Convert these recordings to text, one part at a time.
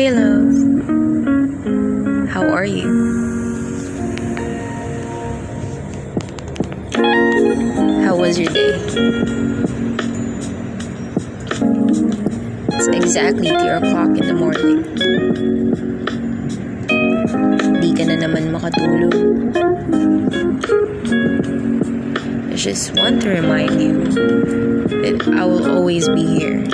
Hey, love. How are you? How was your day? It's exactly 3 o'clock in the morning. Di ka na naman makatulog. I just want to remind you that I will always be here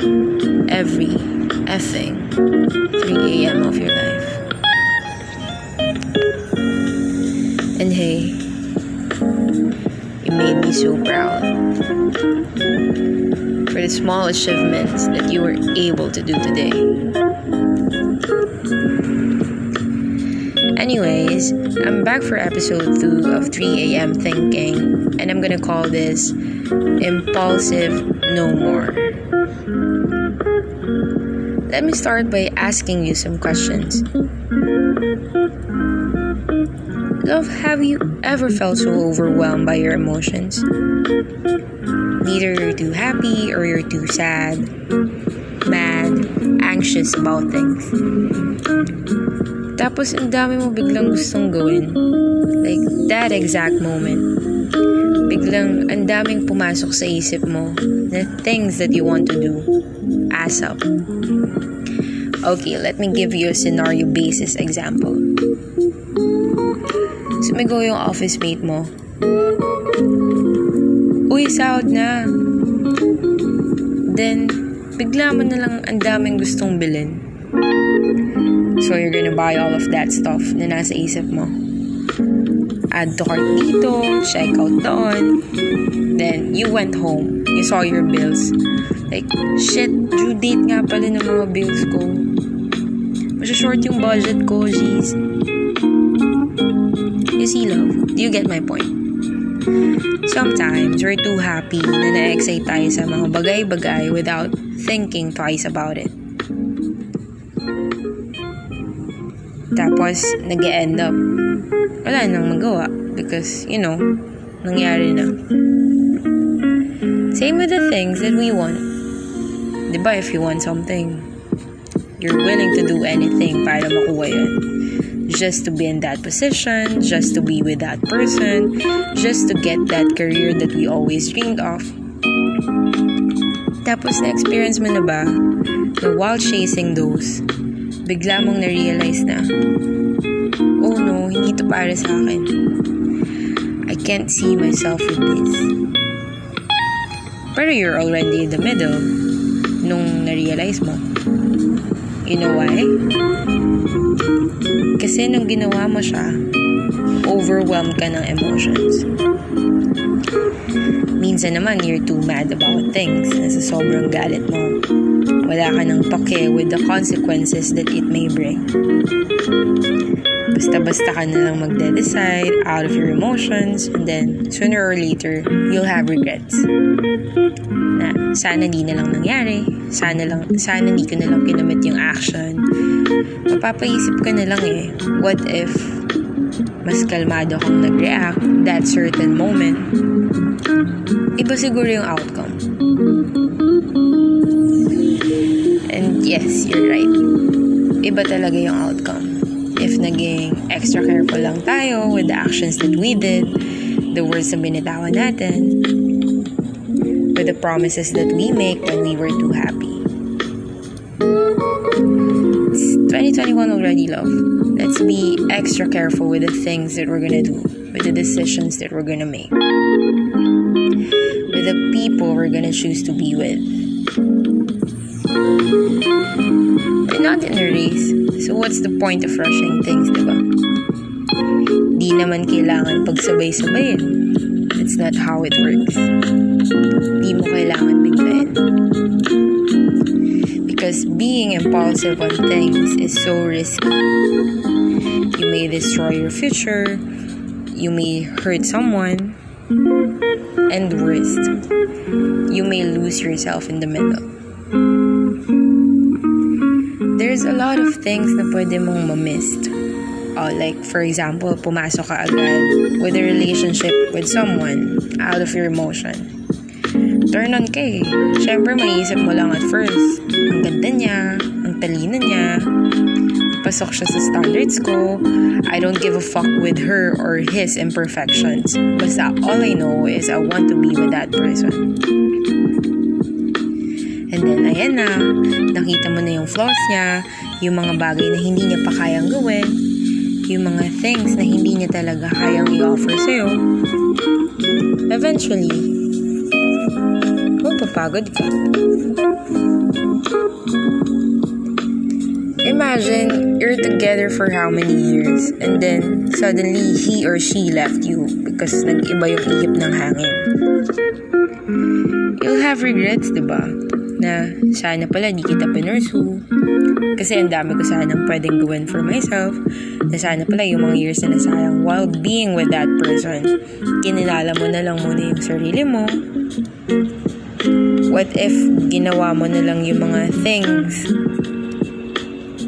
every effing 3 a.m. of your life. And hey, you made me so proud for the small achievements that you were able to do today. Anyways, I'm back for episode 2 of 3 a.m. Thinking, and I'm gonna call this Impulsive No More. Let me start by asking you some questions. Love, have you ever felt so overwhelmed by your emotions? Neither you're too happy or you're too sad, mad, anxious about things. Tapos ang dami mo biglang gustong gawin. Like that exact moment. Biglang ang daming pumasok sa isip mo na things that you want to do. Ass up. Okay, let me give you a scenario basis example. Sumigaw yung office mate mo. Uy, sahod na. Then, bigla mo na lang ang daming gustong bilhin. So, you're gonna buy all of that stuff na nasa isip mo. Add to cart dito, check out doon. Then, you went home. You saw your bills. Like, shit, due date nga pala ng mga bills ko. Masya-short yung budget ko, jeez. You see, love, do you get my point? Sometimes, we're too happy na na-excite tayo sa mga bagay-bagay without thinking twice about it. Tapos, nag end up, wala nang magawa because, you know, nangyari na. Same with the things that we want. Diba, if you want something, you're willing to do anything para makuha yun. Just to be in that position, just to be with that person, just to get that career that we always dreamed of. Tapos na-experience mo na ba na while chasing those, bigla mong na-realize na, oh no, hindi to para sa akin. I can't see myself with this. Pero you're already in the middle nung na-realize mo. You know why? Kasi nung ginawa mo siya, overwhelmed ka ng emotions. Minsan naman, you're too mad about things. Nasa sobrang galit mo. Wala ka ng pake with the consequences that it may bring. Basta-basta ka na lang magde-decide out of your emotions and then sooner or later, you'll have regrets. Na sana di na lang nangyari, sana lang sana di ko na lang kinamit yung action. Mapapaisip ka na lang eh, what if mas kalmado kang nag-react that certain moment, iba siguro yung outcome. Yes, you're right. Iba talaga yung outcome. If naging extra careful lang tayo with the actions that we did, the words na binitawan natin, with the promises that we make when we were too happy. It's 2021 already, love. Let's be extra careful with the things that we're gonna do, with the decisions that we're gonna make, with the people we're gonna choose to be with. We're not in a race, so what's the point of rushing things, diba? Di naman kailangan pagsabay-sabayin. That's not how it works. Di mo kailangan biglayin. Because being impulsive on things is so risky. You may destroy your future, you may hurt someone, and worst, you may lose yourself in the middle. There's a lot of things na pwede mong ma-missed. Oh, like, for example, pumasok ka agad with a relationship with someone out of your emotion. Turn on ka eh. Siyempre, maiisip mo lang at first, ang ganda niya, ang talino niya, pasok siya sa standards ko. I don't give a fuck with her or his imperfections. Basta all I know is I want to be with that person. And then, ayan na, nakita mo na yung flaws niya, yung mga bagay na hindi niya pa kayang gawin, yung mga things na hindi niya talaga kayang i-offer sa'yo. Eventually, magpapagod ka. Imagine you're together for how many years and then suddenly he or she left you because nag-iba yung ihip ng hangin. You'll have regrets, di ba? Na sana pala di kita pinursu. Kasi ang dami ko sanang pwedeng gawin for myself. Na sana pala yung mga years na nasayang while being with that person. Kinilala mo na lang muna yung sarili mo. What if ginawa mo na lang yung mga things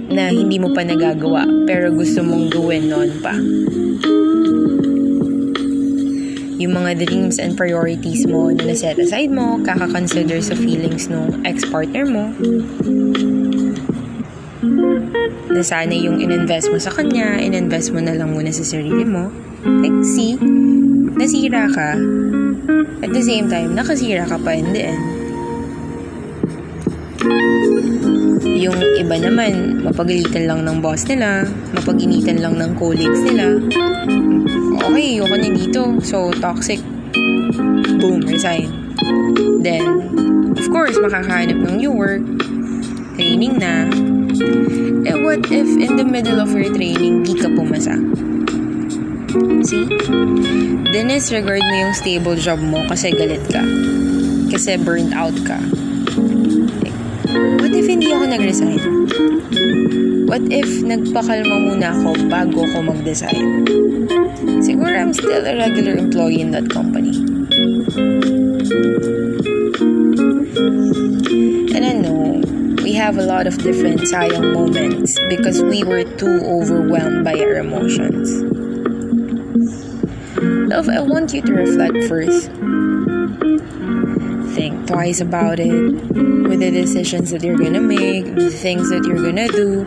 na hindi mo pa nagagawa pero gusto mong gawin noon pa. Yung mga dreams and priorities mo na naset aside mo, kaka-consider sa feelings ng ex-partner mo, na sana yung in-invest mo sa kanya, in-invest mo na lang muna sa sarili mo. Like, see, nasira ka. At the same time, nakasira ka pa in the end. Yung iba naman, mapagalitan lang ng boss nila, mapag-initan lang ng colleagues nila. Okay, ayoko na dito. So, toxic. Boom, resign. Then, of course, makakahanap ng new work. Training na. Eh, what if in the middle of your training, di ka pumasa? See? Dinisregard mo yung stable job mo kasi galit ka. Kasi burnt out ka. What if hindi ako nag-resign? What if nagpakalma muna ako bago ako mag-decide? Siguro I'm still a regular employee in that company. And I know we have a lot of different sayang moments because we were too overwhelmed by our emotions. Love, I want you to reflect first. Think twice about it with the decisions that you're gonna make, the things that you're gonna do,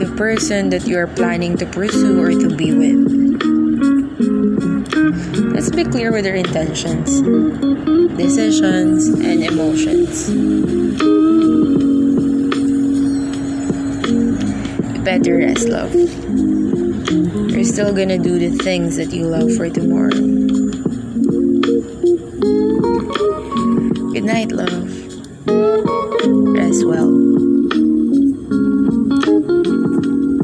the person that you're planning to pursue or to be with. Let's be clear with our intentions, decisions, and emotions. Better rest, love. You're still gonna do the things that you love for tomorrow. Good night, love. Rest well.